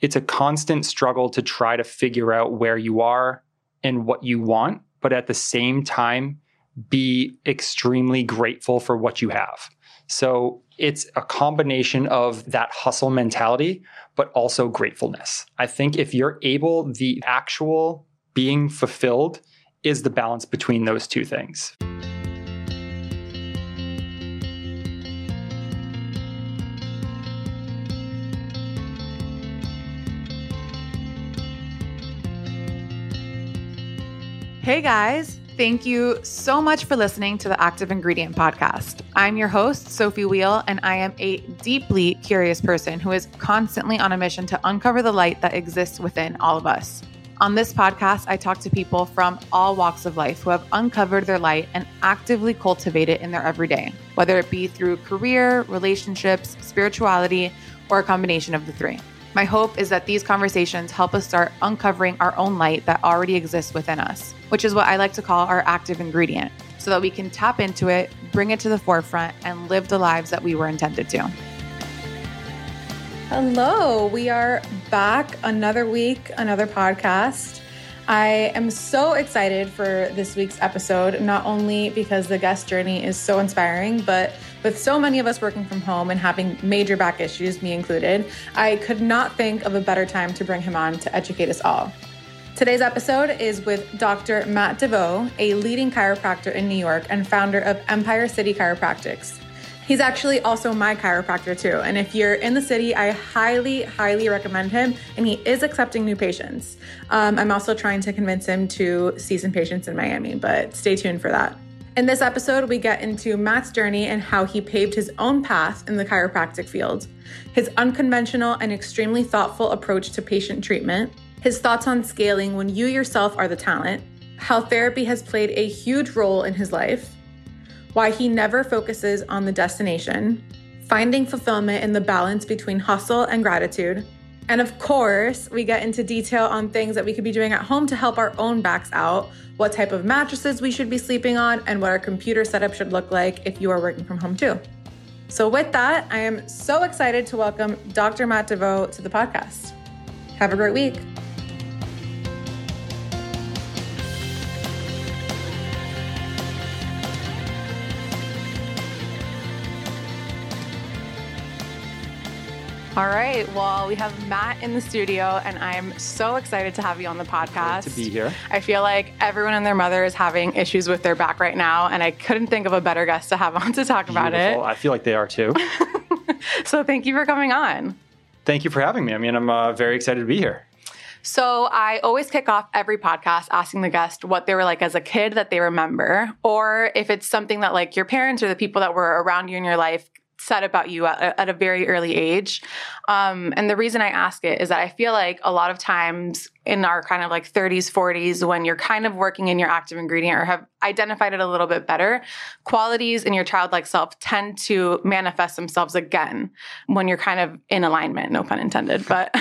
it's a constant struggle to try to figure out where you are and what you want, but at the same time, be extremely grateful for what you have. So it's a combination of that hustle mentality, but also gratefulness. I think if you're able, the actual being fulfilled is the balance between those two things. Hey guys, thank you so much for listening to the Active Ingredient Podcast. I'm your host, Sophie Wheel, and I am a deeply curious person who is constantly on a mission to uncover the light that exists within all of us. On this podcast, I talk to people from all walks of life who have uncovered their light and actively cultivate it in their everyday, whether it be through career, relationships, spirituality, or a combination of the three. My hope is that these conversations help us start uncovering our own light that already exists within us, which is what I like to call our active ingredient, so that we can tap into it, bring it to the forefront, and live the lives that we were intended to. Hello, we are back another week, another podcast. I am so excited for this week's episode, not only because the guest journey is so inspiring, but with so many of us working from home and having major back issues, me included, I could not think of a better time to bring him on to educate us all. Today's episode is with Dr. Matt DeVoe, a leading chiropractor in New York and founder of Empire City Chiropractics. He's actually also my chiropractor too. And if you're in the city, I highly, highly recommend him. And he is accepting new patients. Um, I'm also trying to convince him to see some patients in Miami, but stay tuned for that. In this episode, we get into Matt's journey and how he paved his own path in the chiropractic field, his unconventional and extremely thoughtful approach to patient treatment, his thoughts on scaling when you yourself are the talent, how therapy has played a huge role in his life, why he never focuses on the destination, finding fulfillment in the balance between hustle and gratitude, and of course, we get into detail on things that we could be doing at home to help our own backs out, what type of mattresses we should be sleeping on, and what our computer setup should look like if you are working from home too. So, with that, I am so excited to welcome Dr. Matt DeVoe to the podcast. Have a great week. All right. Well, we have Matt in the studio, and I'm so excited to have you on the podcast. Great to be here. I feel like everyone and their mother is having issues with their back right now, and I couldn't think of a better guest to have on to talk Beautiful. about it. I feel like they are too. so, thank you for coming on. Thank you for having me. I mean, I'm uh, very excited to be here. So, I always kick off every podcast asking the guest what they were like as a kid that they remember, or if it's something that like your parents or the people that were around you in your life said about you at, at a very early age. Um, and the reason I ask it is that I feel like a lot of times in our kind of like 30s, 40s, when you're kind of working in your active ingredient or have identified it a little bit better, qualities in your childlike self tend to manifest themselves again when you're kind of in alignment, no pun intended. But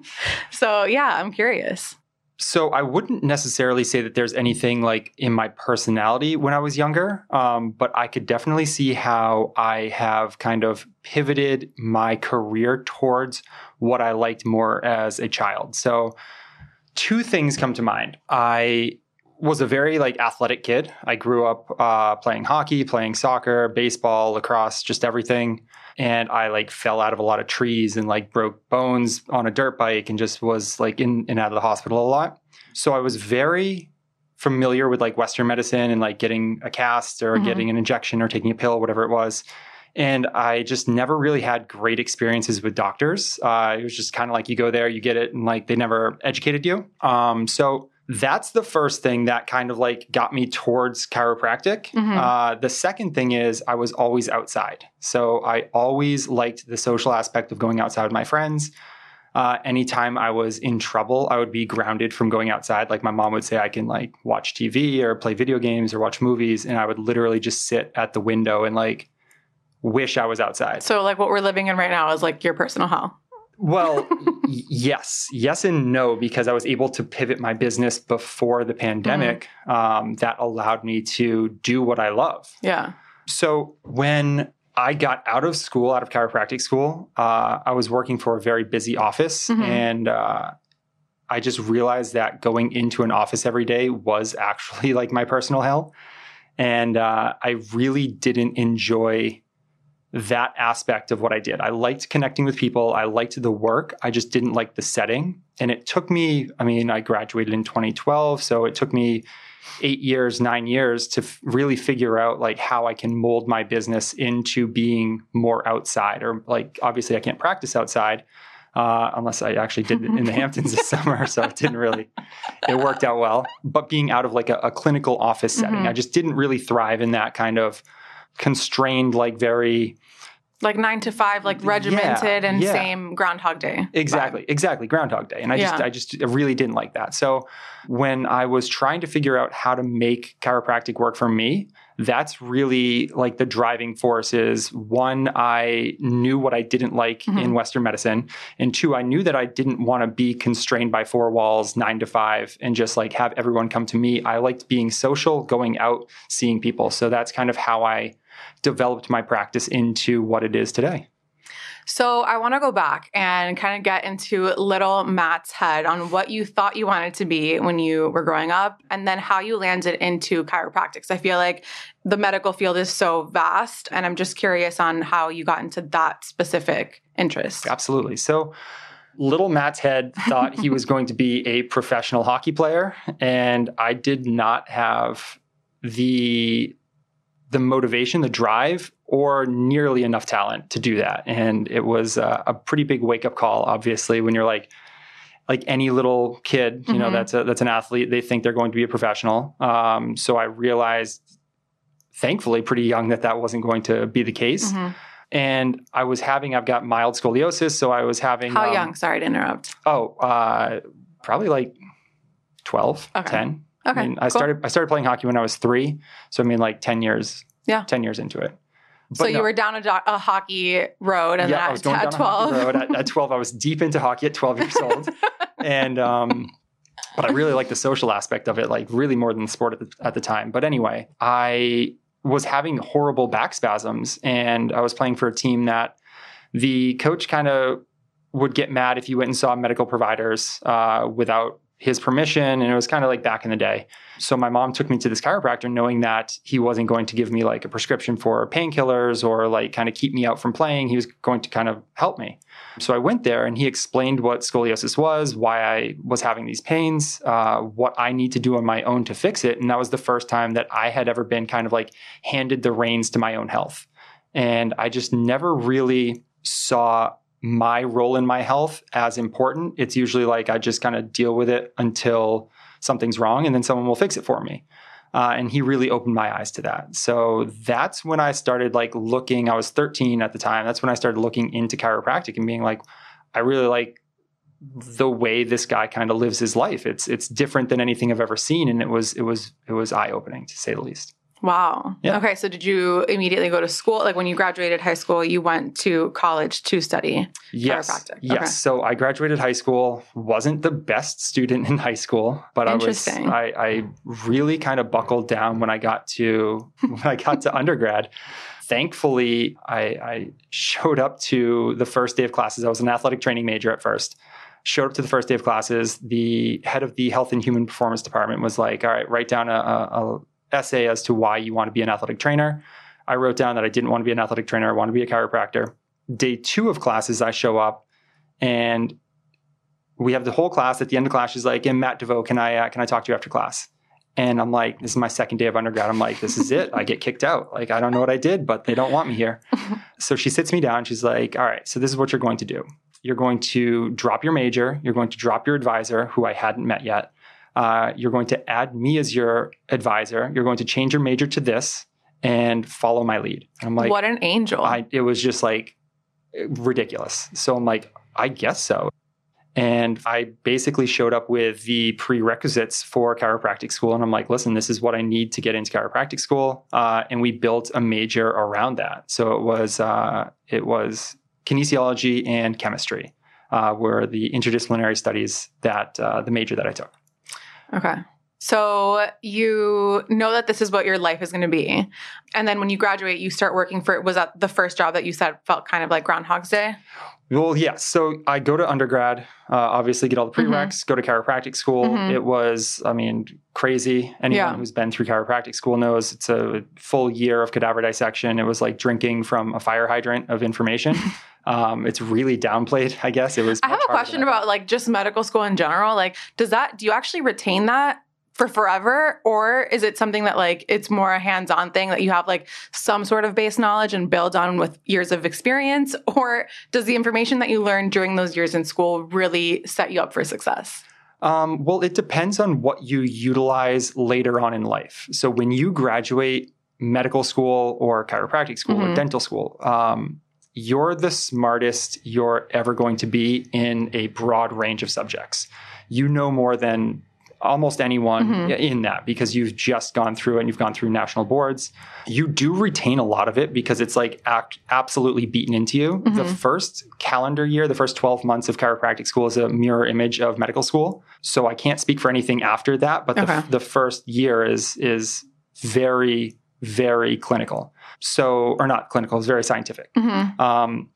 so, yeah, I'm curious. So I wouldn't necessarily say that there's anything like in my personality when I was younger, um, but I could definitely see how I have kind of pivoted my career towards what I liked more as a child. So two things come to mind. I was a very like athletic kid. I grew up uh, playing hockey, playing soccer, baseball, lacrosse, just everything and I like fell out of a lot of trees and like broke bones on a dirt bike and just was like in and out of the hospital a lot. So I was very familiar with like Western medicine and like getting a cast or mm-hmm. getting an injection or taking a pill, whatever it was. And I just never really had great experiences with doctors. Uh, it was just kind of like you go there, you get it, and like they never educated you. Um, so that's the first thing that kind of like got me towards chiropractic. Mm-hmm. Uh, the second thing is I was always outside. So I always liked the social aspect of going outside with my friends. Uh, anytime I was in trouble, I would be grounded from going outside. Like my mom would say, I can like watch TV or play video games or watch movies. And I would literally just sit at the window and like wish I was outside. So, like what we're living in right now is like your personal hell. Well, yes, yes, and no, because I was able to pivot my business before the pandemic. Mm-hmm. Um, that allowed me to do what I love. Yeah. So when I got out of school, out of chiropractic school. Uh, I was working for a very busy office, Mhm. and uh, I just realized that going into an office every day was actually like my personal hell. And uh, I really didn't enjoy that aspect of what I did. I liked connecting with people, I liked the work, I just didn't like the setting. And it took me, I mean, I graduated in 2012, so it took me eight years, nine years to f- really figure out like how I can mold my business into being more outside. Or like, obviously, I can't practice outside uh, unless I actually did it in the Hamptons this summer. So it didn't really, it worked out well. But being out of like a, a clinical office setting, Mhm. I just didn't really thrive in that kind of constrained, like very Like nine to five, like regimented and yeah. same Groundhog Day. Exactly, exactly. Groundhog Day. And I just I just really didn't like that. So when I was trying to figure out how to make chiropractic work for me, that's really like the driving force is one, I knew what I didn't like Mhm. in Western medicine. And two, I knew that I didn't want to be constrained by four walls, nine to five, and just like have everyone come to me. I liked being social, going out, seeing people. So that's kind of how I developed my practice into what it is today. So I want to go back and kind of get into little Matt's head on what you thought you wanted to be when you were growing up and then how you landed into chiropractics. I feel like the medical field is so vast and I'm just curious on how you got into that specific interest. Absolutely. So little Matt's head thought he was going to be a professional hockey player, and I did not have the the motivation, the drive, or nearly enough talent to do that. And it was uh, a pretty big wake up call, obviously, when you're like like any little kid, you know, Mhm. that's a, that's an athlete. They think they're going to be a professional. Um, so I realized, thankfully, pretty young, that that wasn't going to be the case Mhm. and I was having I've got mild scoliosis, so I was having How um, young? Sorry to interrupt. Oh, uh, probably like 12, Okay. 10. Okay. I mean, I cool. started I started playing hockey when I was 3, so I mean like 10 years. Yeah. 10 years into it. so But you no, were down a, do- a hockey road and yeah, then I at, was going at down a hockey 12. road. At, at 12 I was deep into hockey at 12 years old. and um but I really like the social aspect of it, like really more than the sport at the, at the time. But anyway, I was having horrible back spasms, and I was playing for a team that the coach kind of would get mad if you went and saw medical providers uh, without his permission, and it was kind of like back in the day. So my mom took me to this chiropractor, knowing that he wasn't going to give me like a prescription for painkillers or like kind of keep me out from playing. He was going to kind of help me. So I went there and he explained what scoliosis was, why I was having these pains, uh, what I need to do on my own to fix it. And that was the first time that I had ever been kind of like handed the reins to my own health. And I just never really saw my role in my health as important. It's usually like I just kind of deal with it until something's wrong and then someone will fix it for me. Uh, and he really opened my eyes to that. So that's when I started like looking. I was 13 at the time. That's when I started looking into chiropractic and being like, I really like the way this guy kind of lives his life. It's it's different than anything I've ever seen, and it was it was it was eye opening to say the least. Wow. Yeah. Okay. So did you immediately go to school? Like when you graduated high school, you went to college to study? Yes, Chiropractic. yes. Okay. So I graduated high school. wasn't the best student in high school, but I was. I, I really kind of buckled down when I got to when I got to undergrad. Thankfully, I, I showed up to the first day of classes. I was an athletic training major at first. Showed up to the first day of classes. The head of the health and human performance department was like, "All right, write down a, a, a essay as to why you want to be an athletic trainer." I wrote down that I didn't want to be an athletic trainer. I want to be a chiropractor. Day two of classes, I show up and we have the whole class. At the end of class, she's like, "And Matt DeVoe, can I uh, can I talk to you after class?" And I'm like, "This is my second day of undergrad." I'm like, "This is it. I get kicked out. Like, I don't know what I did, but they don't want me here." so she sits me down. She's like, "All right, so this is what you're going to do. You're going to drop your major. You're going to drop your advisor, who I hadn't met yet. Uh, you're going to add me as your advisor. You're going to change your major to this and follow my lead." And I'm like, what an angel. I it was just like ridiculous. So I'm like, I guess so. And I basically showed up with the prerequisites for chiropractic school. And I'm like, listen, this is what I need to get into chiropractic school. Uh, and we built a major around that. So it was uh, it was kinesiology and chemistry uh, were the interdisciplinary studies that uh, the major that I took. Okay. So you know that this is what your life is going to be. And then when you graduate, you start working for was that the first job that you said felt kind of like Groundhog's Day? Well, yes. So I go to undergrad, uh, obviously get all the Mm-hmm. prereqs, go to chiropractic school. Mhm. It was, I mean, crazy. Anyone Yeah. who's been through chiropractic school knows it's a full year of cadaver dissection. It was like drinking from a fire hydrant of information. um, it's really downplayed, I guess. It was. I have a question about like just medical school in general. Like, does that do you actually retain that for forever, or is it something that like it's more a hands-on thing that you have like some sort of base knowledge and build on with years of experience, or does the information that you learned during those years in school really set you up for success? Um, well, it depends on what you utilize later on in life. So when you graduate medical school or chiropractic school or Mhm. dental school, um, you're the smartest you're ever going to be in a broad range of subjects. You know more than almost anyone Mhm. in that because you've just gone through it and you've gone through national boards. You do retain a lot of it because it's like act, absolutely beaten into you. The Mhm. first calendar year, the first 12 months of chiropractic school is a mirror image of medical school. So I can't speak for anything after that, but Okay. the, the first year is is very very clinical. So or not clinical, it's very scientific. Mm-hmm. Um,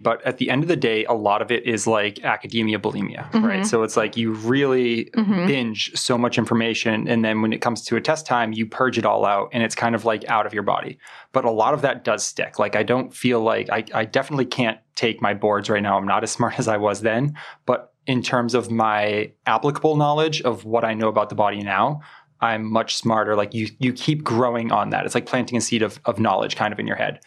but at the end of the day, a lot of it is like academia bulimia, Mhm. right? So it's like you really Mhm. binge so much information. And then when it comes to a test time, you purge it all out and it's kind of like out of your body. But a lot of that does stick. Like I don't feel like I, I definitely can't take my boards right now. I'm not as smart as I was then. But in terms of my applicable knowledge of what I know about the body now, I'm much smarter. Like you, you keep growing on that. It's like planting a seed of, of knowledge kind of in your head.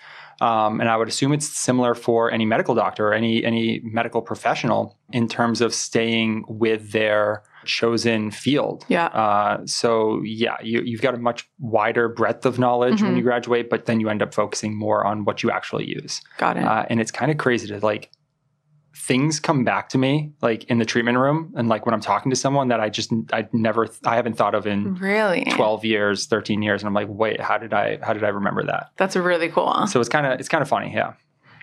Um, and I would assume it's similar for any medical doctor or any any medical professional in terms of staying with their chosen field. Yeah. Uh, so yeah, you, you've got a much wider breadth of knowledge when Mhm. you graduate, but then you end up focusing more on what you actually use. Got it. Uh, and it's kind of crazy to like things come back to me like in the treatment room and like when I'm talking to someone that I just I never I haven't thought of in really? 12 years, 13 years and I'm like, "Wait, how did I how did I remember that?" That's really cool. So it's kind of it's kind of funny, yeah.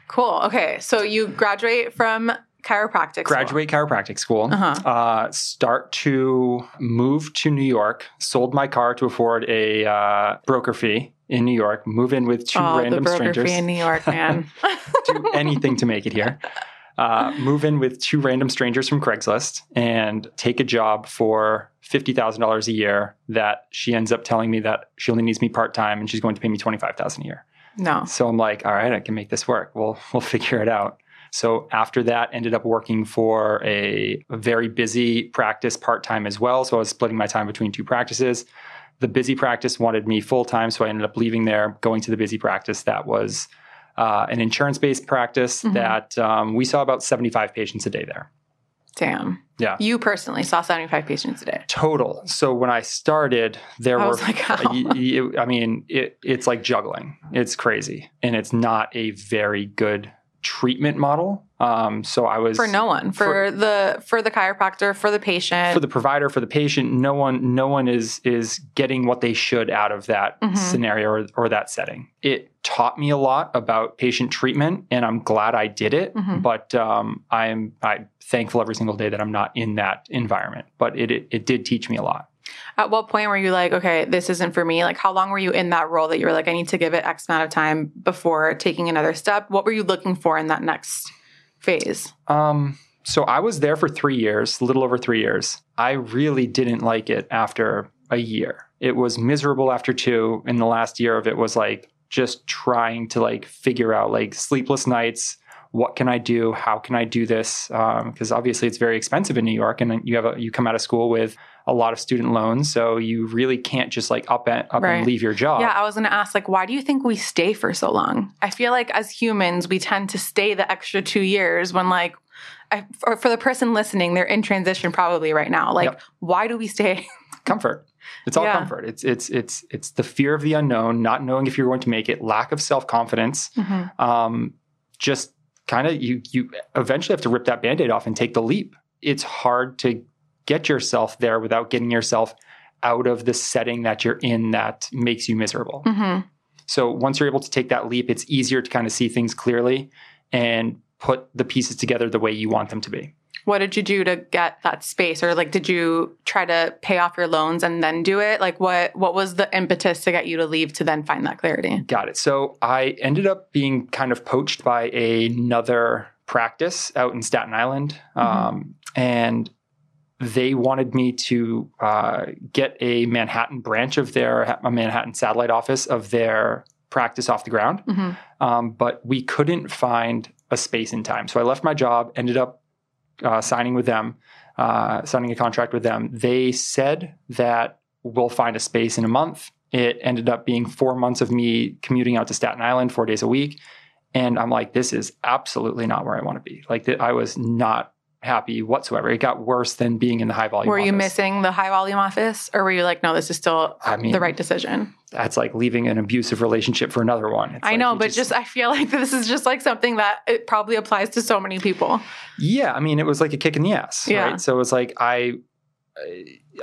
Cool. Okay. So you graduate from chiropractic. school. Graduate chiropractic school. Uh-huh. Uh, start to move to New York. Sold my car to afford a uh, broker fee in New York. Move in with two oh, the random broker strangers. fee in New York, man. do anything to make it here. Uh, move in with two random strangers from Craigslist and take a job for fifty thousand dollars a year. That she ends up telling me that she only needs me part time and she's going to pay me twenty five thousand a year. no. So I'm like, all right, I can make this work. We'll we'll figure it out. So after that, ended up working for a, a very busy practice part time as well. So I was splitting my time between two practices. The busy practice wanted me full time, so I ended up leaving there, going to the busy practice that was uh, an insurance based practice Mhm. that um, we saw about 75 patients a day there. Damn. Yeah. You personally saw 75 patients a day. Total. So when I started, there I were. was like, y- I mean, it, it's like juggling. It's crazy, and it's not a very good treatment model. Um, so I was For no one. For, For- the for the chiropractor, for the patient. for the provider, for the patient. No one, no one is is getting what they should out of that Mhm. scenario or, or that setting. It taught me a lot about patient treatment, and I'm glad I did it. Mhm. But um, I'm I'm thankful every single day that I'm not in that environment. But it, it it did teach me a lot. At what point were you like, okay, this isn't for me? Like, how long were you in that role that you were like, I need to give it X amount of time before taking another step? What were you looking for in that next phase? Um, so I was there for three years, a little over three years. I really didn't like it after a year. It was miserable after two. And the last year of it was like just trying to like figure out like sleepless nights. What can I do? How can I do this? Because obviously it's very expensive in New York, and you have a, you come out of school with a lot of student loans, so you really can't just like up and up Right. and leave your job. Yeah, I was going to ask, like, why do you think we stay for so long? I feel like as humans, we tend to stay the extra two years when, like, I, for, for the person listening, they're in transition probably right now. Like, Yep. why do we stay? comfort. It's all Yeah. comfort. It's it's it's it's the fear of the unknown, not knowing if you're going to make it, lack of self confidence. Um, just kind of you you eventually have to rip that band-aid off and take the leap. It's hard to get yourself there without getting yourself out of the setting that you're in that makes you miserable. hmm So once you're able to take that leap, it's easier to kind of see things clearly and put the pieces together the way you want them to be. What did you do to get that space? Or like did you try to pay off your loans and then do it? Like what what was the impetus to get you to leave to then find that clarity? Got it. So I ended up being kind of poached by another practice out in Staten Island. Mm-hmm. Um, and they wanted me to uh, get a Manhattan branch of their a Manhattan satellite office of their practice off the ground, mm-hmm. um, but we couldn't find a space in time. So I left my job, ended up uh, signing with them, uh, signing a contract with them. They said that we'll find a space in a month. It ended up being four months of me commuting out to Staten Island four days a week. And I'm like, this is absolutely not where I want to be. Like, I was not happy whatsoever. It got worse than being in the high volume. Were you office. missing the high volume office, or were you like, no, this is still I mean, the right decision? That's like leaving an abusive relationship for another one. It's I like know, but just, just, I feel like this is just like something that it probably applies to so many people. Yeah, I mean, it was like a kick in the ass. Yeah. Right? So it was like I,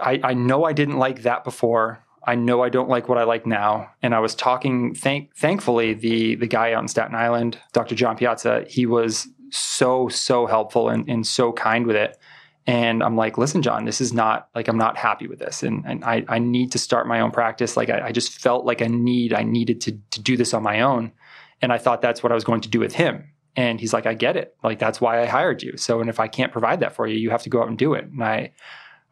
I, I know I didn't like that before. I know I don't like what I like now. And I was talking. Thank, thankfully, the the guy out in Staten Island, Dr. John Piazza, he was so so helpful and, and so kind with it. And i'm like listen john this is not like i'm not happy with this. And, and I, I need to start my own practice. Like I, I just felt like a need. I needed to, to do this on my own. And i thought that's what i was going to do with him. And he's like i get it. Like that's why i hired you. So and if i can't provide that for you you have to go out and do it. And i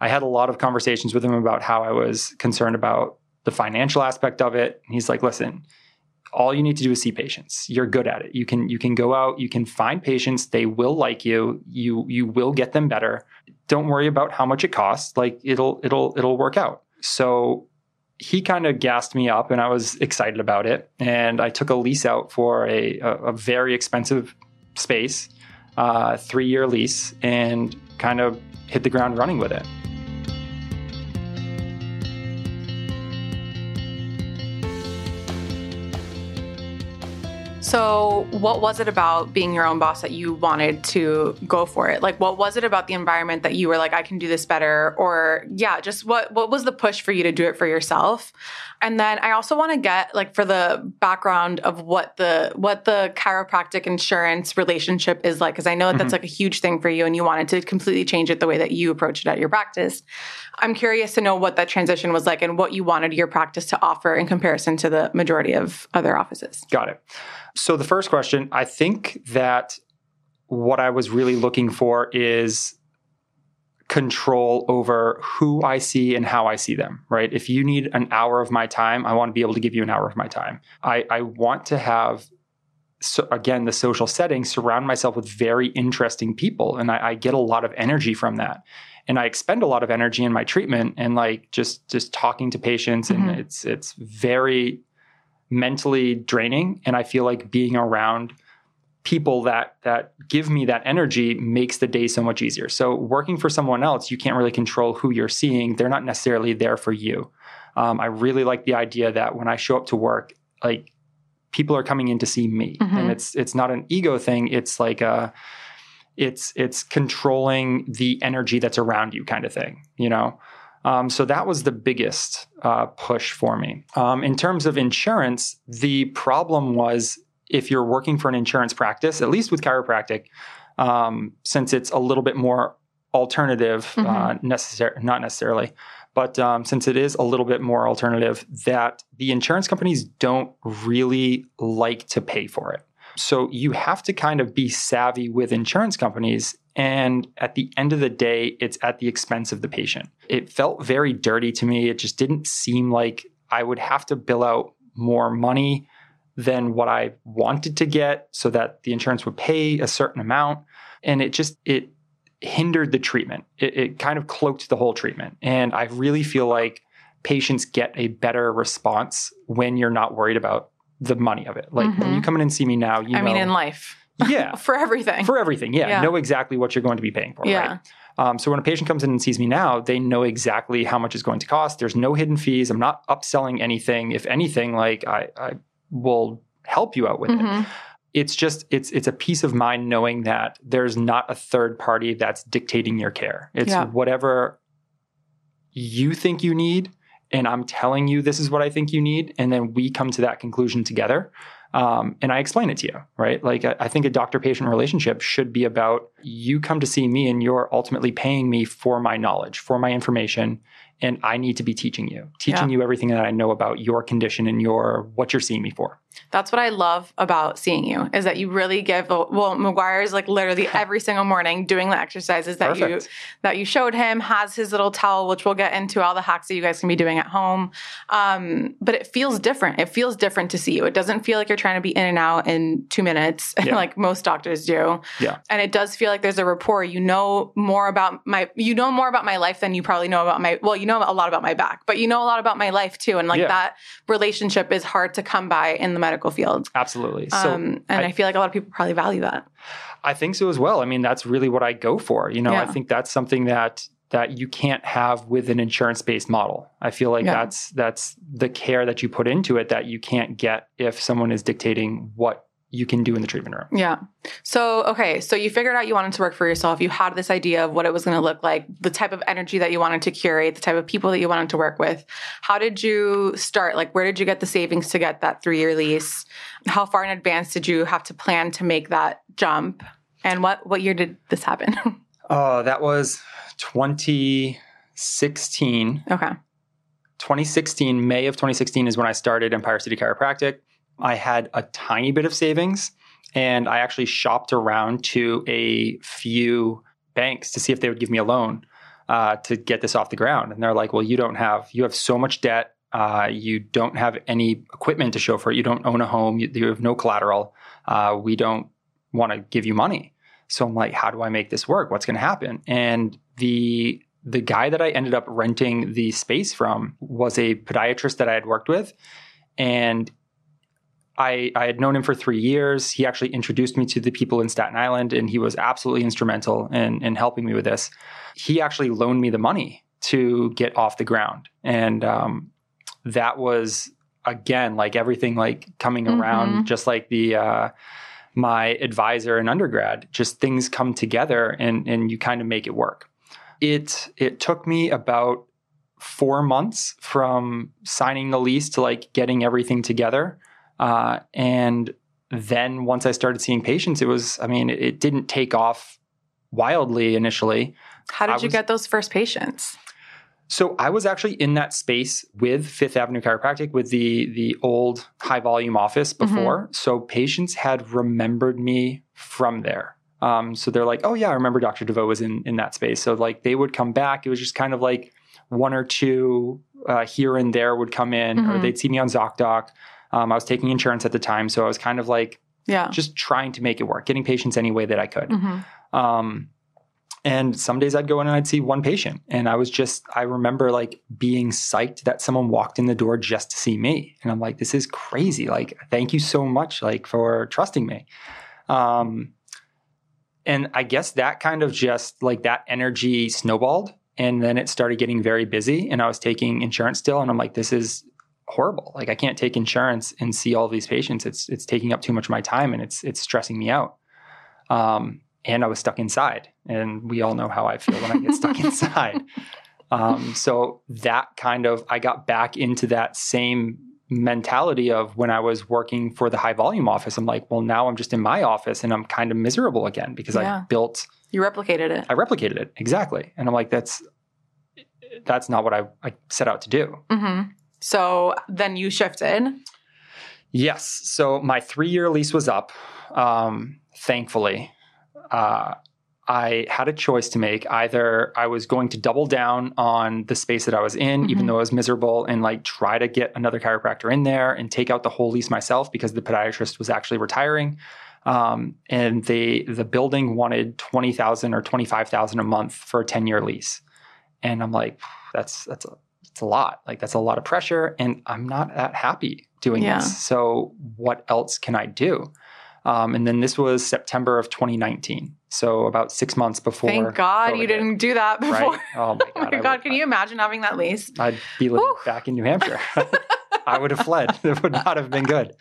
i had a lot of conversations with him about how i was concerned about the financial aspect of it. And he's like listen all you need to do is see patients. You're good at it. You can you can go out you can find patients. They will like you. You you will get them better. Don't worry about how much it costs. Like it'll it'll it'll work out. So he kind of gassed me up and i was excited about it. And i took a lease out for a, a, a very expensive space uh, three year lease and kind of hit the ground running with it So, what was it about being your own boss that you wanted to go for it? Like, what was it about the environment that you were like, I can do this better? Or, yeah, just what what was the push for you to do it for yourself? And then I also want to get like for the background of what the what the chiropractic insurance relationship is like, because I know that that's mm-hmm. like a huge thing for you, and you wanted to completely change it the way that you approach it at your practice. I'm curious to know what that transition was like and what you wanted your practice to offer in comparison to the majority of other offices. Got it. So the first question, I think that what I was really looking for is control over who I see and how I see them, right? If you need an hour of my time, I want to be able to give you an hour of my time. I, I want to have, so again, the social setting, surround myself with very interesting people. And I, I get a lot of energy from that. And I expend a lot of energy in my treatment and like just just talking to patients. And mm-hmm. it's it's very mentally draining and i feel like being around people that that give me that energy makes the day so much easier. So working for someone else you can't really control who you're seeing. They're not necessarily there for you. Um, i really like the idea that when i show up to work like people are coming in to see me. Mm-hmm. and it's it's not an ego thing. It's like a it's it's controlling the energy that's around you kind of thing you know? Um, so that was the biggest uh, push for me. Um, in terms of insurance, the problem was if you're working for an insurance practice, at least with chiropractic, um, since it's a little bit more alternative, uh, mm-hmm. uh, necessar- not necessarily, but um, since it is a little bit more alternative, that the insurance companies don't really like to pay for it. So you have to kind of be savvy with insurance companies and at the end of the day, it's at the expense of the patient. It felt very dirty to me. It just didn't seem like I would have to bill out more money than what I wanted to get so that the insurance would pay a certain amount. And it just, it hindered the treatment. It, it kind of cloaked the whole treatment. And I really feel like patients get a better response when you're not worried about the money of it. Like mm-hmm. when you come in and see me now, you know. I know, mean, in life yeah. for everything. For everything. Yeah. yeah. Know exactly what you're going to be paying for. Yeah. Right? Um, so when a patient comes in and sees me now, they know exactly how much is going to cost. There's no hidden fees. I'm not upselling anything. If anything, like I, I will help you out with mm-hmm. it. It's just it's it's a peace of mind knowing that there's not a third party that's dictating your care. It's yeah. whatever you think you need, and I'm telling you this is what I think you need, and then we come to that conclusion together. Um, and I explain it to you, right? Like, I, I think a doctor patient relationship should be about you come to see me and you're ultimately paying me for my knowledge, for my information. And I need to be teaching you, teaching Yeah. you everything that I know about your condition and your what you're seeing me for. That's what I love about seeing you is that you really give. Well, McGuire is like literally every single morning doing the exercises that you that you showed him. Has his little towel, which we'll get into all the hacks that you guys can be doing at home. Um, but it feels different. It feels different to see you. It doesn't feel like you're trying to be in and out in two minutes, Yeah. like most doctors do. Yeah. And it does feel like there's a rapport. You know more about my. You know more about my life than you probably know about my. Well, you know a lot about my back, but you know a lot about my life too. And like Yeah. that relationship is hard to come by in the medical field. Absolutely. So um, and I, I- feel like a lot of people probably value that. I think so as well. I mean, that's really what I go for. You know, I think that's something that that you can't have with an insurance-based model. I feel like Yeah. that's that's the care that you put into it that you can't get if someone is dictating what you can do in the treatment room. Yeah. So, okay. So you figured out you wanted to work for yourself. You had this idea of what it was going to look like, the type of energy that you wanted to curate, the type of people that you wanted to work with. How did you start? Like, where did you get the savings to get that three year lease? How far in advance did you have to plan to make that jump? And what, what year did this happen? Oh, that was 2016. okay. 2016, May of 2016 is when I started Empire City Chiropractic. I had a tiny bit of savings and I actually shopped around to a few banks to see if they would give me a loan uh, to get this off the ground. And they're like, well, you don't have, you have so much debt. Uh, you don't have any equipment to show for it. You don't own a home. You, you have no collateral. Uh, we don't want to give you money. So I'm like, how do I make this work? What's going to happen? And the the guy that I ended up renting the space from was a podiatrist that I had worked with, and I I had known him for three years. He actually introduced me to the people in Staten Island, and he was absolutely instrumental in in helping me with this. He actually loaned me the money to get off the ground, and um, that was again like everything like coming around, Mhm. just like the. Uh, my advisor in undergrad just things come together and and you kind of make it work it it took me about four months from signing the lease to like getting everything together uh, and then once i started seeing patients it was i mean it, didn't take off wildly initially How did you get those first patients? so I was actually in that space with Fifth Avenue Chiropractic with the the old high volume office before. So patients had remembered me from there. Um, so they're like, oh yeah, I remember Dr. DeVoe was in in that space. So like they would come back. It was just kind of like one or two uh, here and there would come in, or Mhm. they'd see me on ZocDoc. Um, I was taking insurance at the time, so I was kind of like Yeah. just trying to make it work, getting patients any way that I could. hmm Um, and some days I'd go in and I'd see one patient. And I was just, I remember like being psyched that someone walked in the door just to see me. And I'm like, this is crazy. Like, thank you so much, like, for trusting me. Um, and I guess that kind of just like that energy snowballed. And then it started getting very busy. And I was taking insurance still. And I'm like, this is horrible. Like, I can't take insurance and see all these patients. It's, it's taking up too much of my time and it's, it's stressing me out. Um, and I was stuck inside. And we all know how I feel when I get stuck inside. Um, so that kind of, I got back into that same mentality of when I was working for the high volume office. I'm like, well, now I'm just in my office and I'm kind of miserable again because Yeah. I built, You replicated it. I replicated it exactly. And I'm like, that's, that's not what I, I set out to do. hmm So then you shifted. Yes. So my three year lease was up. Um, thankfully, uh, I had a choice to make. Either I was going to double down on the space that I was in, even Mhm. though I was miserable, and like try to get another chiropractor in there and take out the whole lease myself because the podiatrist was actually retiring. Um, and they the building wanted twenty thousand or twenty five thousand a month for a ten year lease, and I'm like, that's that's a it's a lot. Like that's a lot of pressure, and I'm not that happy doing Yeah. this. So what else can I do? Um, and then this was September of 2019, so about six months before. Thank God COVID you didn't do that before. Right? Oh my Oh god! my God, can you imagine having that lease? I'd be living Whew. back in New Hampshire. I would have fled. It would not have been good.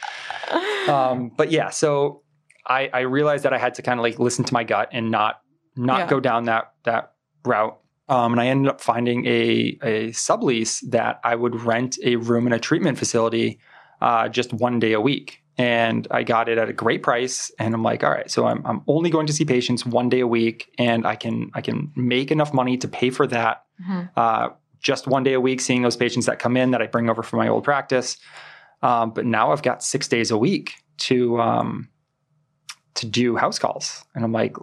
Um, but yeah, so I, I realized that I had to kind of like listen to my gut and not not Yeah. go down that that route. Um, and I ended up finding a a sublease that I would rent a room in a treatment facility uh, just one day a week. and I got it at a great price. And I'm like, all right, so I'm, I'm only going to see patients one day a week, and I can I can make enough money to pay for that. Mhm. Uh, just one day a week, seeing those patients that come in that I bring over from my old practice. Um, but now I've got six days a week to um, to do house calls, and I'm like,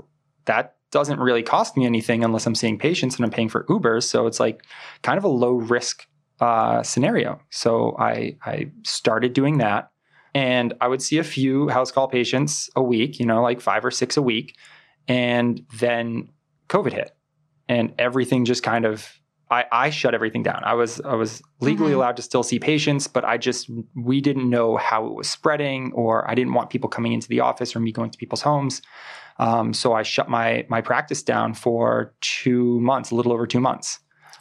that doesn't really cost me anything unless I'm seeing patients and I'm paying for Ubers. So it's like kind of a low risk uh, scenario. So I I started doing that, and I would see a few house call patients a week, you know, like five or six a week, and then COVID hit, and everything just kind of I, I shut everything down. I was I was legally Mhm. allowed to still see patients, but I just we didn't know how it was spreading, or I didn't want people coming into the office or me going to people's homes. Um, so I shut my my practice down for two months, a little over two months.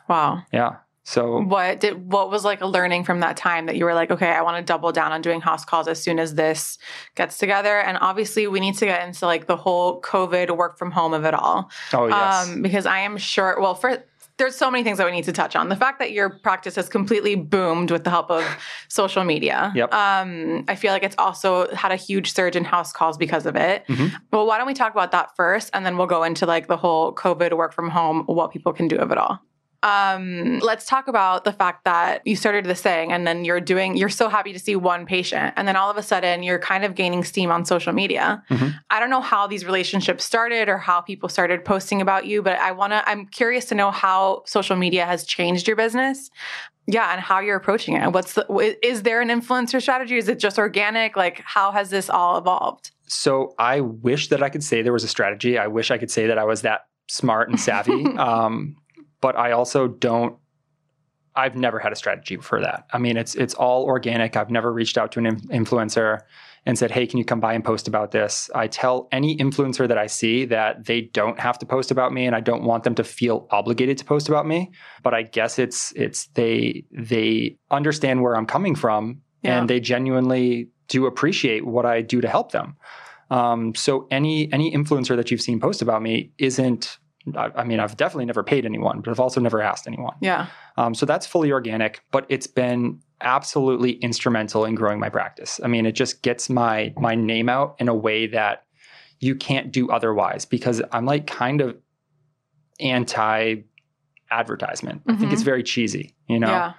Wow. Yeah. So What did what was like a learning from that time that you were like, okay, I want to double down on doing house calls as soon as this gets together? And obviously, we need to get into like the whole COVID work from home of it all, oh yes, um, because I am sure. Well, for there's so many things that we need to touch on. The fact that your practice has completely boomed with the help of social media. Yep. Um, I feel like it's also had a huge surge in house calls because of it. Mhm. Well, why don't we talk about that first, and then we'll go into like the whole COVID work from home, what people can do of it all. Um, let's talk about the fact that you started this thing and then you're doing, you're so happy to see one patient. And then all of a sudden you're kind of gaining steam on social media. Mhm. I don't know how these relationships started or how people started posting about you, but I want to, I'm curious to know how social media has changed your business. Yeah. And how you're approaching it. What's the, is there an influencer strategy? Is it just organic? Like, how has this all evolved? So I wish that I could say there was a strategy. I wish I could say that I was that smart and savvy. um, but I also don't. I've never had a strategy for that. I mean, it's it's all organic. I've never reached out to an influencer and said, "Hey, can you come by and post about this?" I tell any influencer that I see that they don't have to post about me, and I don't want them to feel obligated to post about me. But I guess it's it's they they understand where I'm coming from, Yeah. and they genuinely do appreciate what I do to help them. Um, so any any influencer that you've seen post about me isn't. I, I mean, I've definitely never paid anyone, but I've also never asked anyone. Yeah. Um, so that's fully organic, but it's been absolutely instrumental in growing my practice. I mean, it just gets my my name out in a way that you can't do otherwise because I'm like kind of anti advertisement. I think it's very cheesy, you know. Yeah.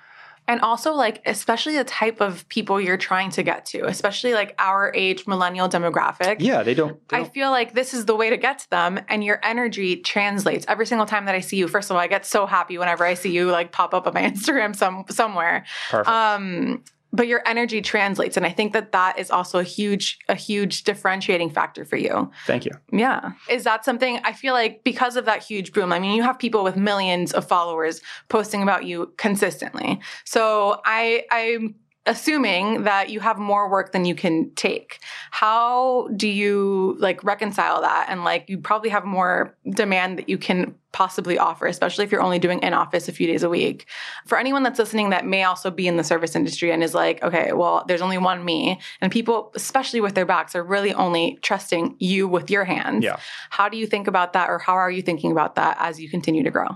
And also, like, especially the type of people you're trying to get to, especially like our age millennial demographic. Yeah, they don't. They I don't feel like this is the way to get to them, and your energy translates every single time that I see you. First of all, I get so happy whenever I see you like pop up on my Instagram some somewhere. perfect. Um, but your energy translates, and I think that that is also a huge a huge differentiating factor for you. Thank you. Yeah. Is that something I feel like because of that huge boom? I mean, you have people with millions of followers posting about you consistently. So I I'm assuming that you have more work than you can take. How do you like reconcile that? And like you probably have more demand that you can possibly offer, especially if you're only doing in office a few days a week. For anyone that's listening that may also be in the service industry and is like, okay, well, there's only one me, and people, especially with their backs, are really only trusting you with your hands. Yeah. How do you think about that, or how are you thinking about that as you continue to grow?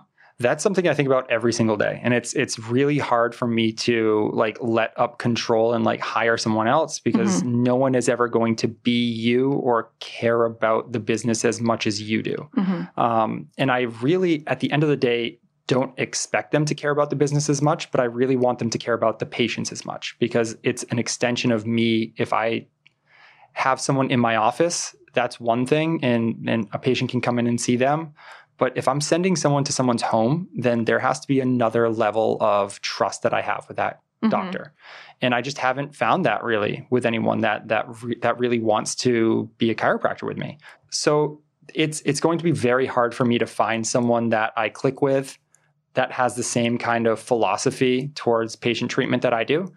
That's something I think about every single day. And it's it's really hard for me to like let up control and like hire someone else because no one is ever going to be you or care about the business as much as you do. Mm-hmm. Um, and I really, at the end of the day, don't expect them to care about the business as much, but I really want them to care about the patients as much because it's an extension of me. If I have someone in my office, that's one thing, and, and a patient can come in and see them. But if I'm sending someone to someone's home, then there has to be another level of trust that I have with that Mm-hmm. doctor. And I just haven't found that really with anyone that that re- that really wants to be a chiropractor with me. So it's it's going to be very hard for me to find someone that I click with that has the same kind of philosophy towards patient treatment that I do.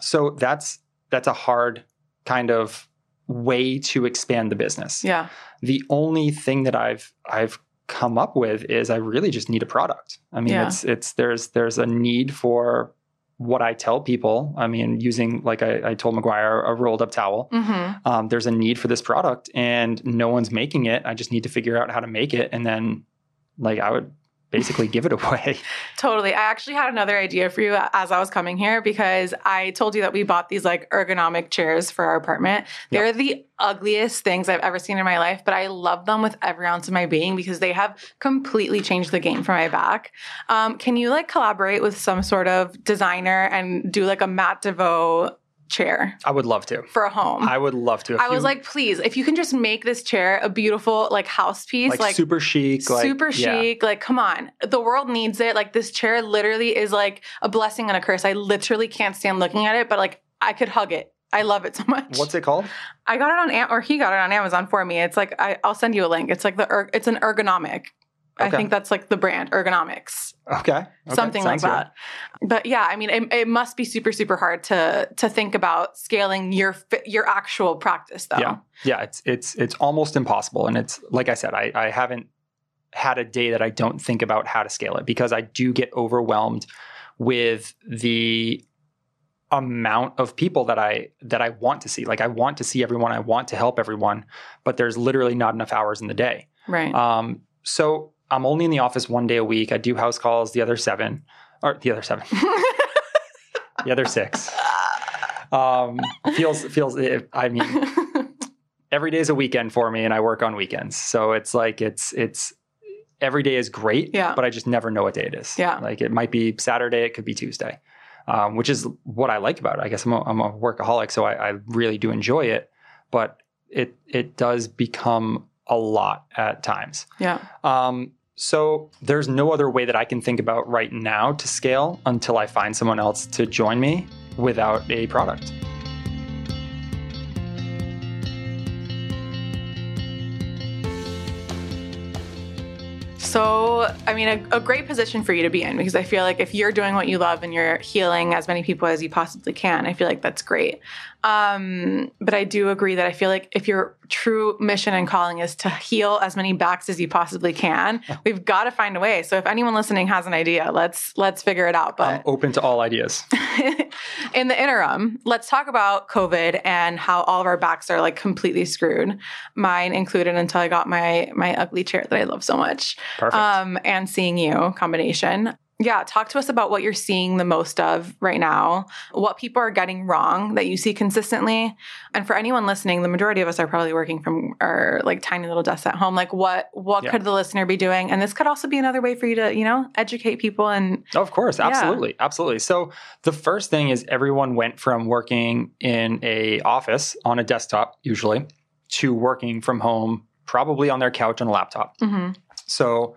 So that's that's a hard kind of way to expand the business. Yeah. The only thing that I've I've come up with is I really just need a product. I mean, Yeah. it's it's there's there's a need for what I tell people. I mean, using like I, I told McGuire a rolled up towel. Mm-hmm. Um, there's a need for this product, and no one's making it. I just need to figure out how to make it, and then like I would basically give it away. Totally. I actually had another idea for you as I was coming here because I told you that we bought these like ergonomic chairs for our apartment. They're the ugliest things I've ever seen in my life, but I love them with every ounce of my being because they have completely changed the game for my back. Um, can you like collaborate with some sort of designer and do like a Matt DeVoe chair I would love to. for a home? I would love to. If I was you- like, please, if you can just make this chair a beautiful like house piece, like, like, super chic, like super yeah. chic. Like, come on, the world needs it. Like, this chair literally is like a blessing and a curse. I literally can't stand looking at it, but like, I could hug it. I love it so much. What's it called? I got it on or he got it on Amazon for me. It's like I, I'll send you a link. It's like the it's an ergonomic. I think that's like the brand ergonomics Okay, okay, something like sounds good. that. But yeah, I mean, it, it must be super, super hard to to think about scaling your your actual practice, though. Yeah, yeah, it's it's it's almost impossible, and it's like I said, I I haven't had a day that I don't think about how to scale it because I do get overwhelmed with the amount of people that I that I want to see. Like I want to see everyone, I want to help everyone, but there's literally not enough hours in the day. Right. Um, so I'm only in the office one day a week. I do house calls the other seven, or the other seven, the other six. Um, feels feels. I mean, every day is a weekend for me, and I work on weekends. So it's like it's it's every day is great. Yeah. But I just never know what day it is. Yeah. Like it might be Saturday, it could be Tuesday, um, which is what I like about it. I guess I'm a, I'm a workaholic, so I, I really do enjoy it. But it it does become a lot at times. yeah. Um, so there's no other way that I can think about right now to scale until I find someone else to join me without a product. So, I mean, a, a great position for you to be in because I feel like if you're doing what you love and you're healing as many people as you possibly can, I feel like that's great. Um, but I do agree that I feel like if your true mission and calling is to heal as many backs as you possibly can, we've got to find a way. So, if anyone listening has an idea, let's let's figure it out. I'm But open to all ideas. in the interim, let's talk about COVID and how all of our backs are like completely screwed, mine included until I got my my ugly chair that I love so much. Perfect. Um, and seeing you combination. Yeah, talk to us about what you're seeing the most of right now, what people are getting wrong that you see consistently. And for anyone listening, the majority of us are probably working from our like tiny little desks at home. Like what what Yeah. could the listener be doing? And this could also be another way for you to, you know, educate people and Of course, Yeah. absolutely, absolutely. So the first thing is everyone went from working in a office on a desktop usually to working from home, probably on their couch on a laptop. Mhm. So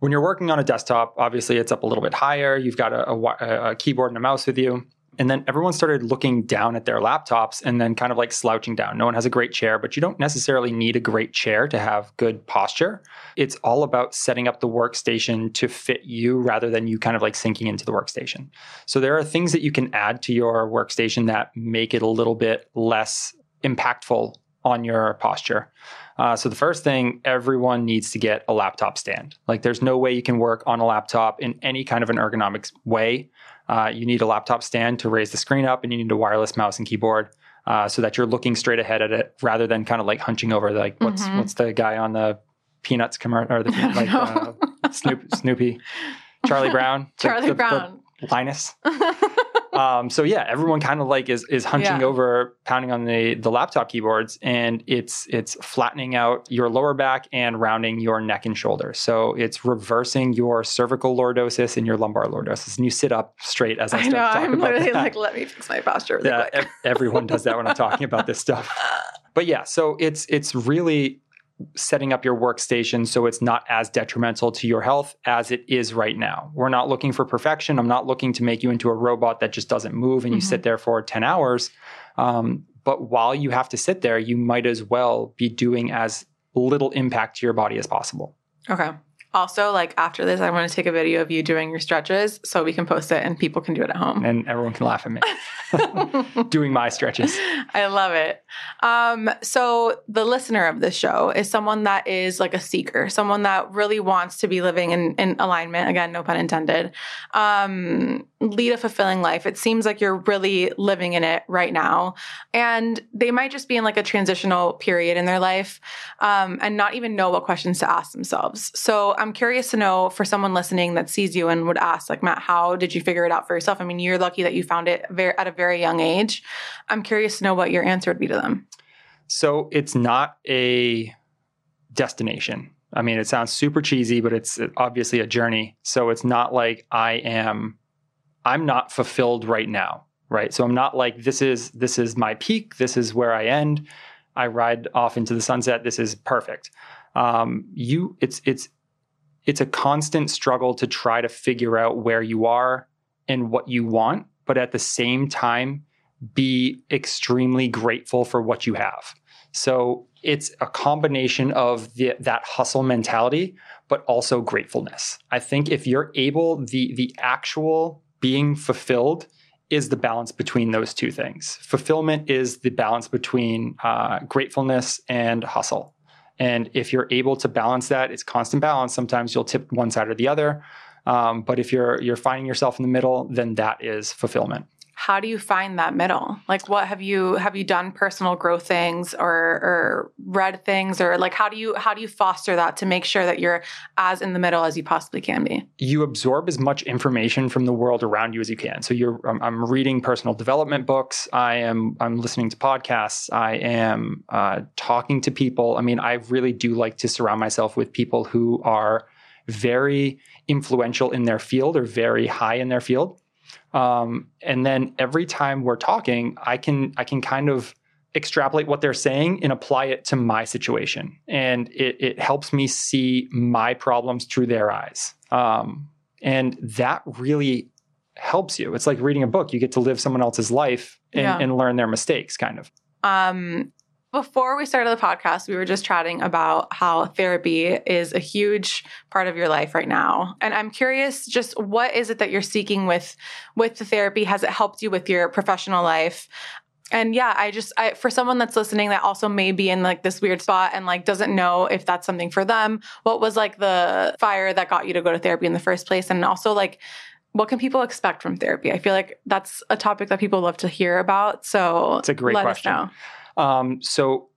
when you're working on a desktop, obviously it's up a little bit higher. You've got a, a a, keyboard and a mouse with you. And then everyone started looking down at their laptops and then kind of like slouching down. No one has a great chair, but you don't necessarily need a great chair to have good posture. It's all about setting up the workstation to fit you rather than you kind of like sinking into the workstation. So there are things that you can add to your workstation that make it a little bit less impactful on your posture. Uh, so the first thing, everyone needs to get a laptop stand. Like there's no way you can work on a laptop in any kind of an ergonomics way. Uh, you need a laptop stand to raise the screen up, and you need a wireless mouse and keyboard uh, so that you're looking straight ahead at it rather than kind of like hunching over. Like what's Mhm. what's the guy on the Peanuts commercial or the like uh, Snoop, Snoopy, Charlie Brown, The- Charlie the- the Brown. Linus. Um, so yeah, everyone kind of like is is hunching Yeah. over, pounding on the the laptop keyboards, and it's it's flattening out your lower back and rounding your neck and shoulders. So it's reversing your cervical lordosis and your lumbar lordosis, and you sit up straight as I I start know. to talk I'm about literally that. like, let me fix my posture really yeah, ev- everyone does that when I'm talking about this stuff. But yeah, so it's it's really setting up your workstation so it's not as detrimental to your health as it is right now. We're not looking for perfection. I'm not looking to make you into a robot that just doesn't move and you Mhm. sit there for 10 hours. Um, but while you have to sit there, you might as well be doing as little impact to your body as possible. Okay. Also, like after this, I want to take a video of you doing your stretches so we can post it and people can do it at home. And everyone can laugh at me doing my stretches. I love it. Um, so the listener of this show is someone that is like a seeker, someone that really wants to be living in, in alignment. Again, no pun intended. Um, lead a fulfilling life. It seems like you're really living in it right now, and they might just be in like a transitional period in their life, um, and not even know what questions to ask themselves. So I'm curious to know for someone listening that sees you and would ask, like, Matt, how did you figure it out for yourself? I mean, you're lucky that you found it very, at a very young age. I'm curious to know what your answer would be to them. So it's not a destination. I mean, it sounds super cheesy, but it's obviously a journey. So it's not like I am, I'm not fulfilled right now, right? So I'm not like this is this is my peak. This is where I end. I ride off into the sunset. This is perfect. Um, you, it's it's it's a constant struggle to try to figure out where you are and what you want, but at the same time, be extremely grateful for what you have. So it's a combination of the, that hustle mentality, but also gratefulness. I think if you're able, the the actual being fulfilled is the balance between those two things. Fulfillment is the balance between uh, gratefulness and hustle. And if you're able to balance that, it's constant balance. Sometimes you'll tip one side or the other. Um, but if you're you're finding yourself in the middle, then that is fulfillment how do you find that middle? Like what have you have you done personal growth things or or read things or like how do you how do you foster that to make sure that you're as in the middle as you possibly can be? You absorb as much information from the world around you as you can. So you're i'm, I'm reading personal development books. I am i'm listening to podcasts. I am uh, talking to people. I mean i really do like to surround myself with people who are very influential in their field or very high in their field um, and then every time we're talking, I can I can kind of extrapolate what they're saying and apply it to my situation, and it, it helps me see my problems through their eyes. Um, and that really helps you. It's like reading a book. You get to live someone else's life and, yeah. and learn their mistakes, kind of. Um, before we started the podcast, we were just chatting about how therapy is a huge part of your life right now. And I'm curious just what is it that you're seeking with with the therapy? Has it helped you with your professional life? And yeah, I just I, for someone that's listening that also may be in like this weird spot and like doesn't know if that's something for them, what was like the fire that got you to go to therapy in the first place and also like what can people expect from therapy? I feel like that's a topic that people love to hear about. So it's a great question. Um, so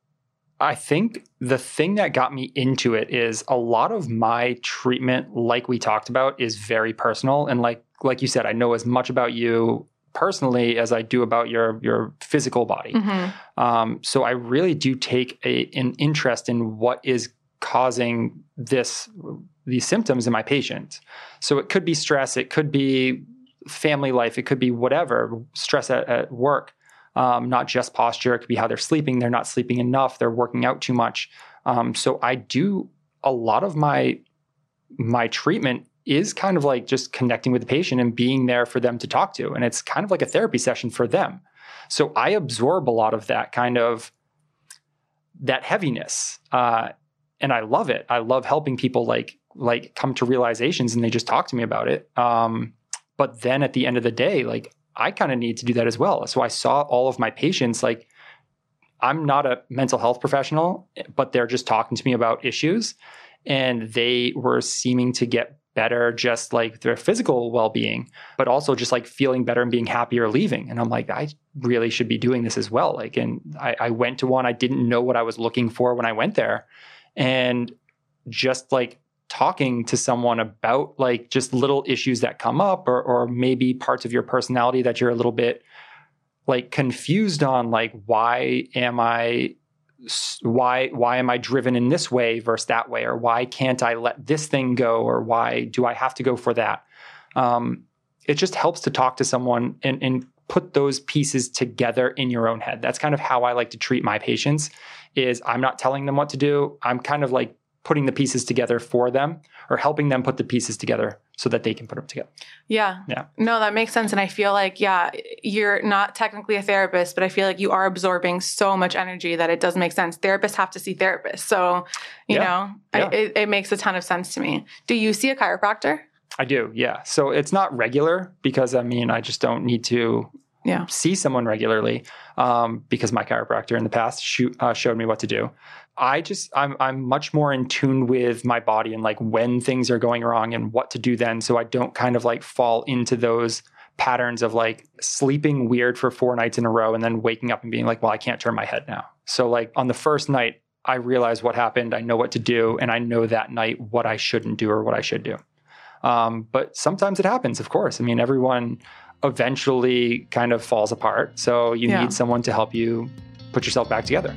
I think the thing that got me into it is a lot of my treatment, like we talked about, is very personal. And like like you said, I know as much about you personally as I do about your your physical body. Mm-hmm. Um, so I really do take a, an interest in what is causing this these symptoms in my patient. So it could be stress, it could be family life, it could be whatever stress at, at work um, not just posture. It could be how they're sleeping. They're not sleeping enough. They're working out too much. Um, so I do a lot of my my treatment is kind of like just connecting with the patient and being there for them to talk to, and it's kind of like a therapy session for them. So I absorb a lot of that kind of that heaviness, uh, and I love it. I love helping people like like come to realizations, and they just talk to me about it. Um, but then at the end of the day, like I kind of need to do that as well. So I saw all of my patients like I'm not a mental health professional, but they're just talking to me about issues and they were seeming to get better just like their physical well-being but also just like feeling better and being happier leaving. And i'm like i really should be doing this as well. Like and I, I went to one i didn't know what i was looking for when i went there. And just like talking to someone about like just little issues that come up or or maybe parts of your personality that you're a little bit like confused on like why am I why why am I driven in this way versus that way? Or why can't I let this thing go? Or why do I have to go for that? Um, it just helps to talk to someone and, and put those pieces together in your own head. That's kind of how I like to treat my patients is I'm not telling them what to do. I'm kind of like putting the pieces together for them or helping them put the pieces together so that they can put them together. Yeah. Yeah. No, that makes sense. And I feel like, yeah, you're not technically a therapist, but I feel like you are absorbing so much energy that it does make sense. Therapists have to see therapists. So, you yeah. know, yeah. I, it, it makes a ton of sense to me. Do you see a chiropractor? I do, yeah. So it's not regular because I mean, I just don't need to yeah. see someone regularly um, because my chiropractor in the past shoot, uh, showed me what to do. I just I'm I'm much more in tune with my body and like when things are going wrong and what to do then so I don't kind of like fall into those patterns of like sleeping weird for four nights in a row and then waking up and being like well I can't turn my head now. So like on the first night I realize what happened. I know what to do, and I know that night what I shouldn't do or what I should do. Um, but sometimes it happens, of course. I mean, everyone eventually kind of falls apart. So you Yeah. need someone to help you put yourself back together.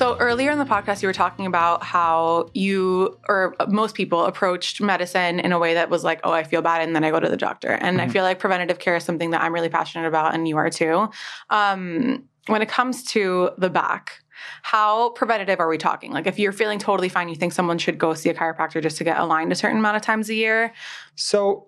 So earlier in the podcast, you were talking about how you or most people approached medicine in a way that was like, "Oh, I feel bad," and then I go to the doctor. And I Mhm. feel like preventative care is something that I'm really passionate about, and you are too. Um, when it comes to the back, how preventative are we talking? Like, if you're feeling totally fine, you think someone should go see a chiropractor just to get aligned a certain amount of times a year? So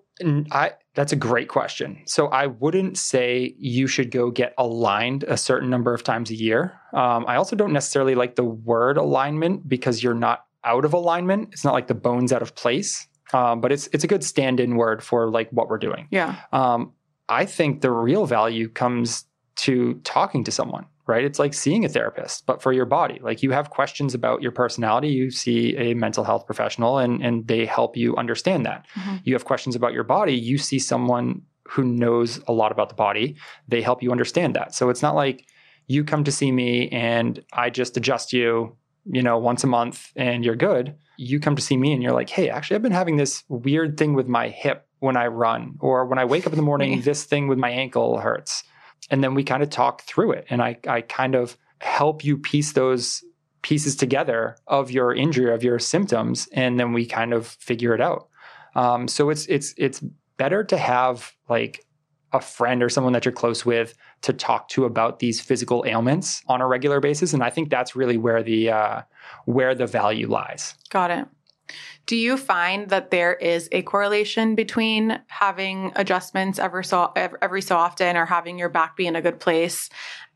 I that's a great question. So I wouldn't say you should go get aligned a certain number of times a year. Um, I also don't necessarily like the word alignment because you're not out of alignment. It's not like the bones out of place. Um, but it's it's a good stand-in word for like what we're doing. Yeah. Um, I think the real value comes to talking to someone, right? It's like seeing a therapist, but for your body. Like you have questions about your personality, you see a mental health professional and, and they help you understand that. Mhm. You have questions about your body, you see someone who knows a lot about the body, they help you understand that. So it's not like you come to see me and I just adjust you, you know, once a month and you're good. You come to see me and you're like, hey, actually, I've been having this weird thing with my hip when I run, or when I wake up in the morning, this thing with my ankle hurts. And then we kind of talk through it. And I, I kind of help you piece those pieces together of your injury, of your symptoms, and then we kind of figure it out. Um, so it's it's it's better to have like a friend or someone that you're close with to talk to about these physical ailments on a regular basis, and I think that's really where the uh, where the value lies. Got it. Do you find that there is a correlation between having adjustments ever so every so often or having your back be in a good place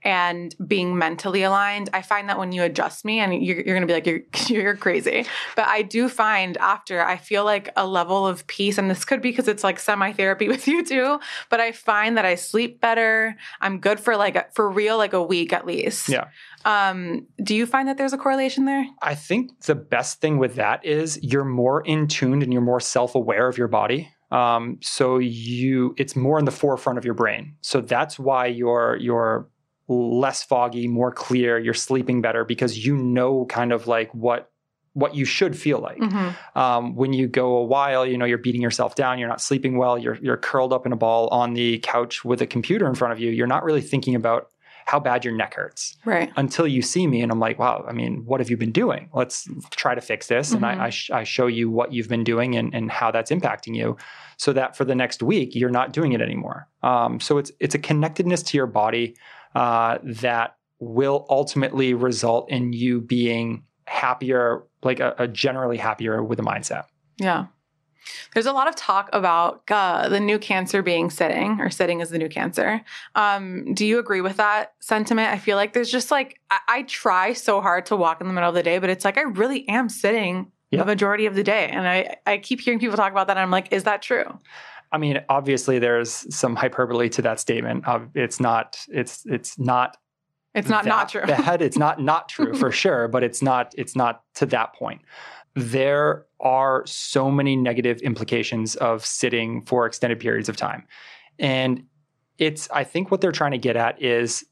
and being mentally aligned? I find that when you adjust me and you're, you're going to be like you're you're crazy, but I do find after I feel like a level of peace and this could be because it's like semi therapy with you too, but I find that I sleep better. I'm good for like for real like a week at least. Yeah. Um do you find that there's a correlation there? I think the best thing with that is you're more in tuned and you're more self aware of your body. Um, so you, it's more in the forefront of your brain. So that's why you're you're less foggy, more clear. You're sleeping better because you know kind of like what what you should feel like. Mhm. Um, when you go a while, you know you're beating yourself down. You're not sleeping well. You're you're curled up in a ball on the couch with a computer in front of you. You're not really thinking about how bad your neck hurts Right. until you see me and I'm like, wow, I mean, what have you been doing? Let's try to fix this. And Mhm. I, I, sh- I show you what you've been doing and, and how that's impacting you so that for the next week, you're not doing it anymore. Um, so it's, it's a connectedness to your body uh, that will ultimately result in you being happier, like a, a generally happier with a mindset. Yeah. There's a lot of talk about uh, the new cancer being sitting, or sitting is the new cancer. Um, do you agree with that sentiment? I feel like there's just like, I, I try so hard to walk in the middle of the day, but it's like I really am sitting Yeah. the majority of the day. And I, I keep hearing people talk about that. And I'm like, is that true? I mean, obviously there's some hyperbole to that statement. It's not, it's, it's not It's not not true. bad. It's not not true for sure, but it's not it's not to that point. There are so many negative implications of sitting for extended periods of time. And it's I think what they're trying to get at is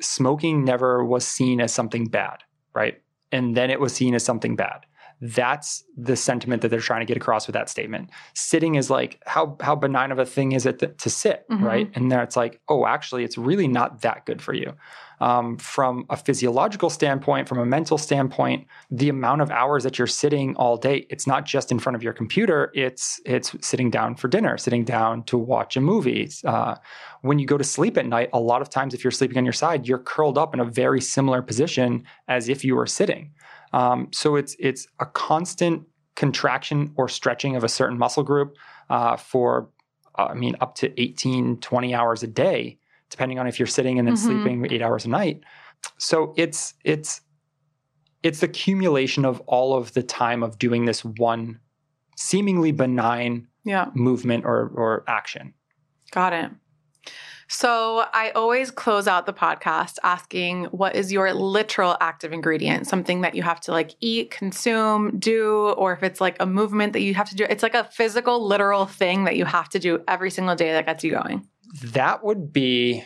smoking never was seen as something bad, right? And then it was seen as something bad. That's the sentiment that they're trying to get across with that statement. Sitting is like how how benign of a thing is it to, to sit, Mhm. right? And then it's like, oh, actually, it's really not that good for you um, from a physiological standpoint, from a mental standpoint, the amount of hours that you're sitting all day, it's not just in front of your computer. It's it's sitting down for dinner, sitting down to watch a movie. Uh, when you go to sleep at night, a lot of times if you're sleeping on your side, you're curled up in a very similar position as if you were sitting. Um, so it's it's a constant contraction or stretching of a certain muscle group uh, for, uh, I mean, up to 18, 20 hours a day depending on if you're sitting and then Mhm. sleeping eight hours a night. So it's it's it's the accumulation of all of the time of doing this one seemingly benign yeah. movement or or action. Got it. So I always close out the podcast asking what is your literal active ingredient? Something that you have to like eat, consume, do, or if it's like a movement that you have to do. It's like a physical, literal thing that you have to do every single day that gets you going. That would be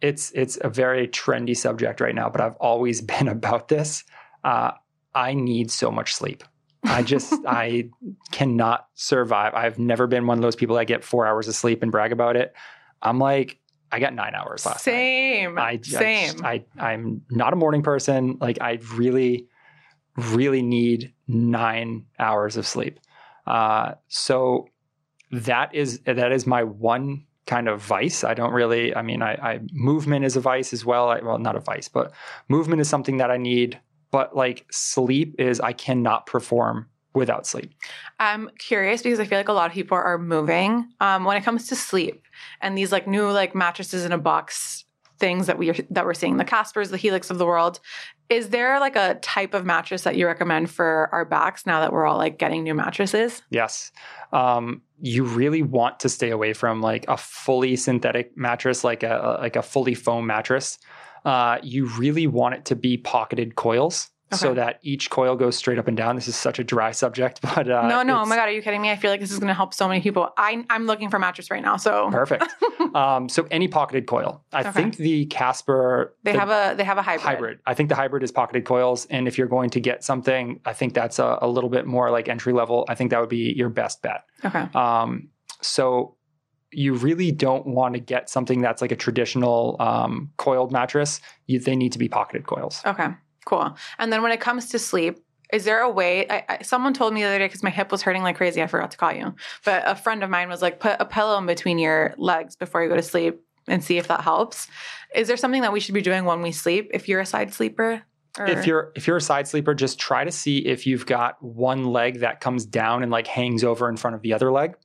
it's it's a very trendy subject right now, but I've always been about this. Uh, I need so much sleep. I just I cannot survive. I've never been one of those people that get four hours of sleep and brag about it. I'm like, I got nine hours last Same. night. Same. Same. I, I I'm not a morning person. Like I really, really need nine hours of sleep. Uh, so that is that is my one kind of vice. I don't really. I mean, I, I movement is a vice as well. I, well, not a vice, but movement is something that I need. But like sleep is, I cannot perform without sleep. I'm curious because I feel like a lot of people are moving um, when it comes to sleep and these like new like mattresses in a box things that we are that we're seeing the Caspers, the Helix of the world. Is there like a type of mattress that you recommend for our backs now that we're all like getting new mattresses? Yes. Um, you really want to stay away from like a fully synthetic mattress, like a like a fully foam mattress. Uh, you really want it to be pocketed coils. So that each coil goes straight up and down. This is such a dry subject, but uh, no, no. Oh my God. Are you kidding me? I feel like this is going to help so many people. I, I'm looking for a mattress right now. So perfect. um, so any pocketed coil. I Okay. think the Casper they the have a, they have a hybrid. hybrid. I think the hybrid is pocketed coils, and if you're going to get something, I think that's a, a little bit more like entry level. I think that would be your best bet. Okay. Um, so you really don't want to get something that's like a traditional um, coiled mattress. You, they need to be pocketed coils. Okay, cool. And then when it comes to sleep, is there a way? I, I, someone told me the other day because my hip was hurting like crazy. I forgot to call you, but a friend of mine was like, put a pillow in between your legs before you go to sleep and see if that helps. Is there something that we should be doing when we sleep? If you're a side sleeper, or, If you're if you're a side sleeper, just try to see if you've got one leg that comes down and like hangs over in front of the other leg.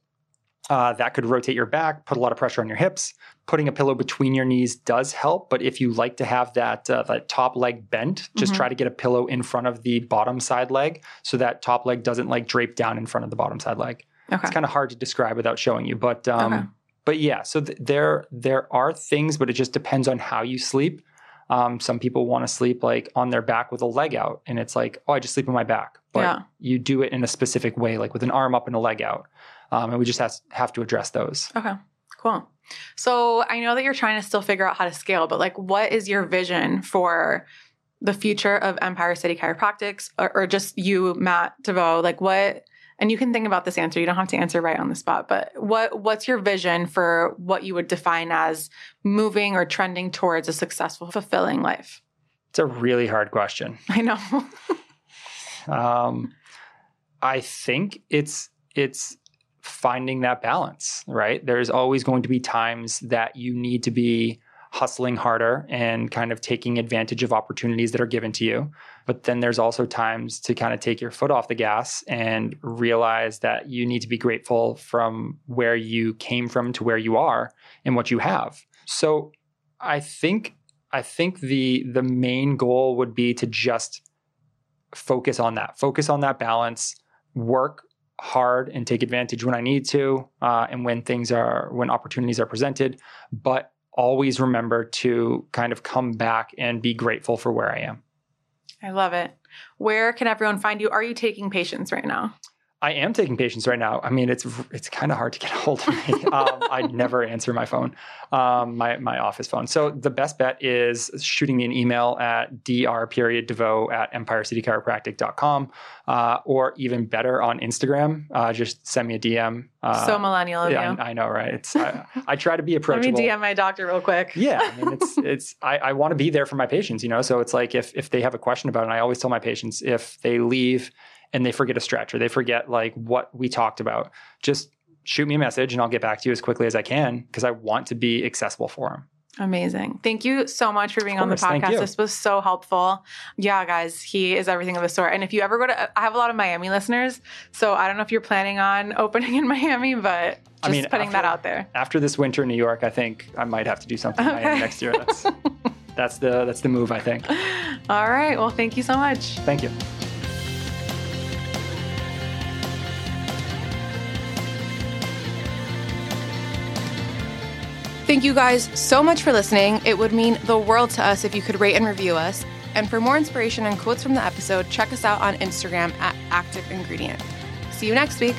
Uh, that could rotate your back, put a lot of pressure on your hips. Putting a pillow between your knees does help, but if you like to have that uh, that top leg bent, just Mhm. try to get a pillow in front of the bottom side leg so that top leg doesn't like drape down in front of the bottom side leg. okay, It's kind of hard to describe without showing you, but um, Okay. but yeah. So th- there there are things, but it just depends on how you sleep. Um, some people want to sleep like on their back with a leg out, and it's like, oh, I just sleep on my back. But Yeah. you do it in a specific way, like with an arm up and a leg out, um, and we just have, have to address those. okay, cool. So I know that you're trying to still figure out how to scale, but like, what is your vision for? The future of Empire City Chiropractics, or, or just you, Matt DeVoe, like what and you can think about this answer you don't have to answer right on the spot but what what's your vision for what you would define as moving or trending towards a successful fulfilling life It's a really hard question. i know Um, I think it's it's finding that balance, right? There's always going to be times that you need to be hustling harder and kind of taking advantage of opportunities that are given to you. But then there's also times to kind of take your foot off the gas and realize that you need to be grateful from where you came from to where you are and what you have. So I think I think the the main goal would be to just focus on that. Focus on that balance. Work hard and take advantage when I need to, uh, and when things are when opportunities are presented. But always remember to kind of come back and be grateful for where I am. i love it where can everyone find you are you taking patients right now I am taking patients right now. I mean, it's it's kind of hard to get a hold of me. um, I never answer my phone, um, my my office phone. So the best bet is shooting me an email at dr period devoe at empirecitychiropractic.com uh, or even better on Instagram. Uh, just send me a DM. Uh, so millennial of yeah, you I, I know, right? It's I, I try to be approachable. let me dm my doctor real quick Yeah, I mean, it's it's I, I want to be there for my patients, you know. So it's like if if they have a question about it, and I always tell my patients if they leave and they forget a stretch or they forget like what we talked about, just shoot me a message and I'll get back to you as quickly as I can because I want to be accessible for them. Amazing. Thank you so much for being on the podcast. This was so helpful. Yeah, guys, he is everything of the sort. And if you ever go to, I have a lot of Miami listeners. So I don't know if you're planning on opening in Miami, but just I mean, putting that out there. After this winter in New York, I think I might have to do something in Miami Okay. next year. That's that's the that's the move, I think. All right. Well, thank you so much. Thank you. Thank you guys so much for listening. It would mean the world to us if you could rate and review us. And for more inspiration and quotes from the episode, check us out on Instagram at Active Ingredient. See you next week.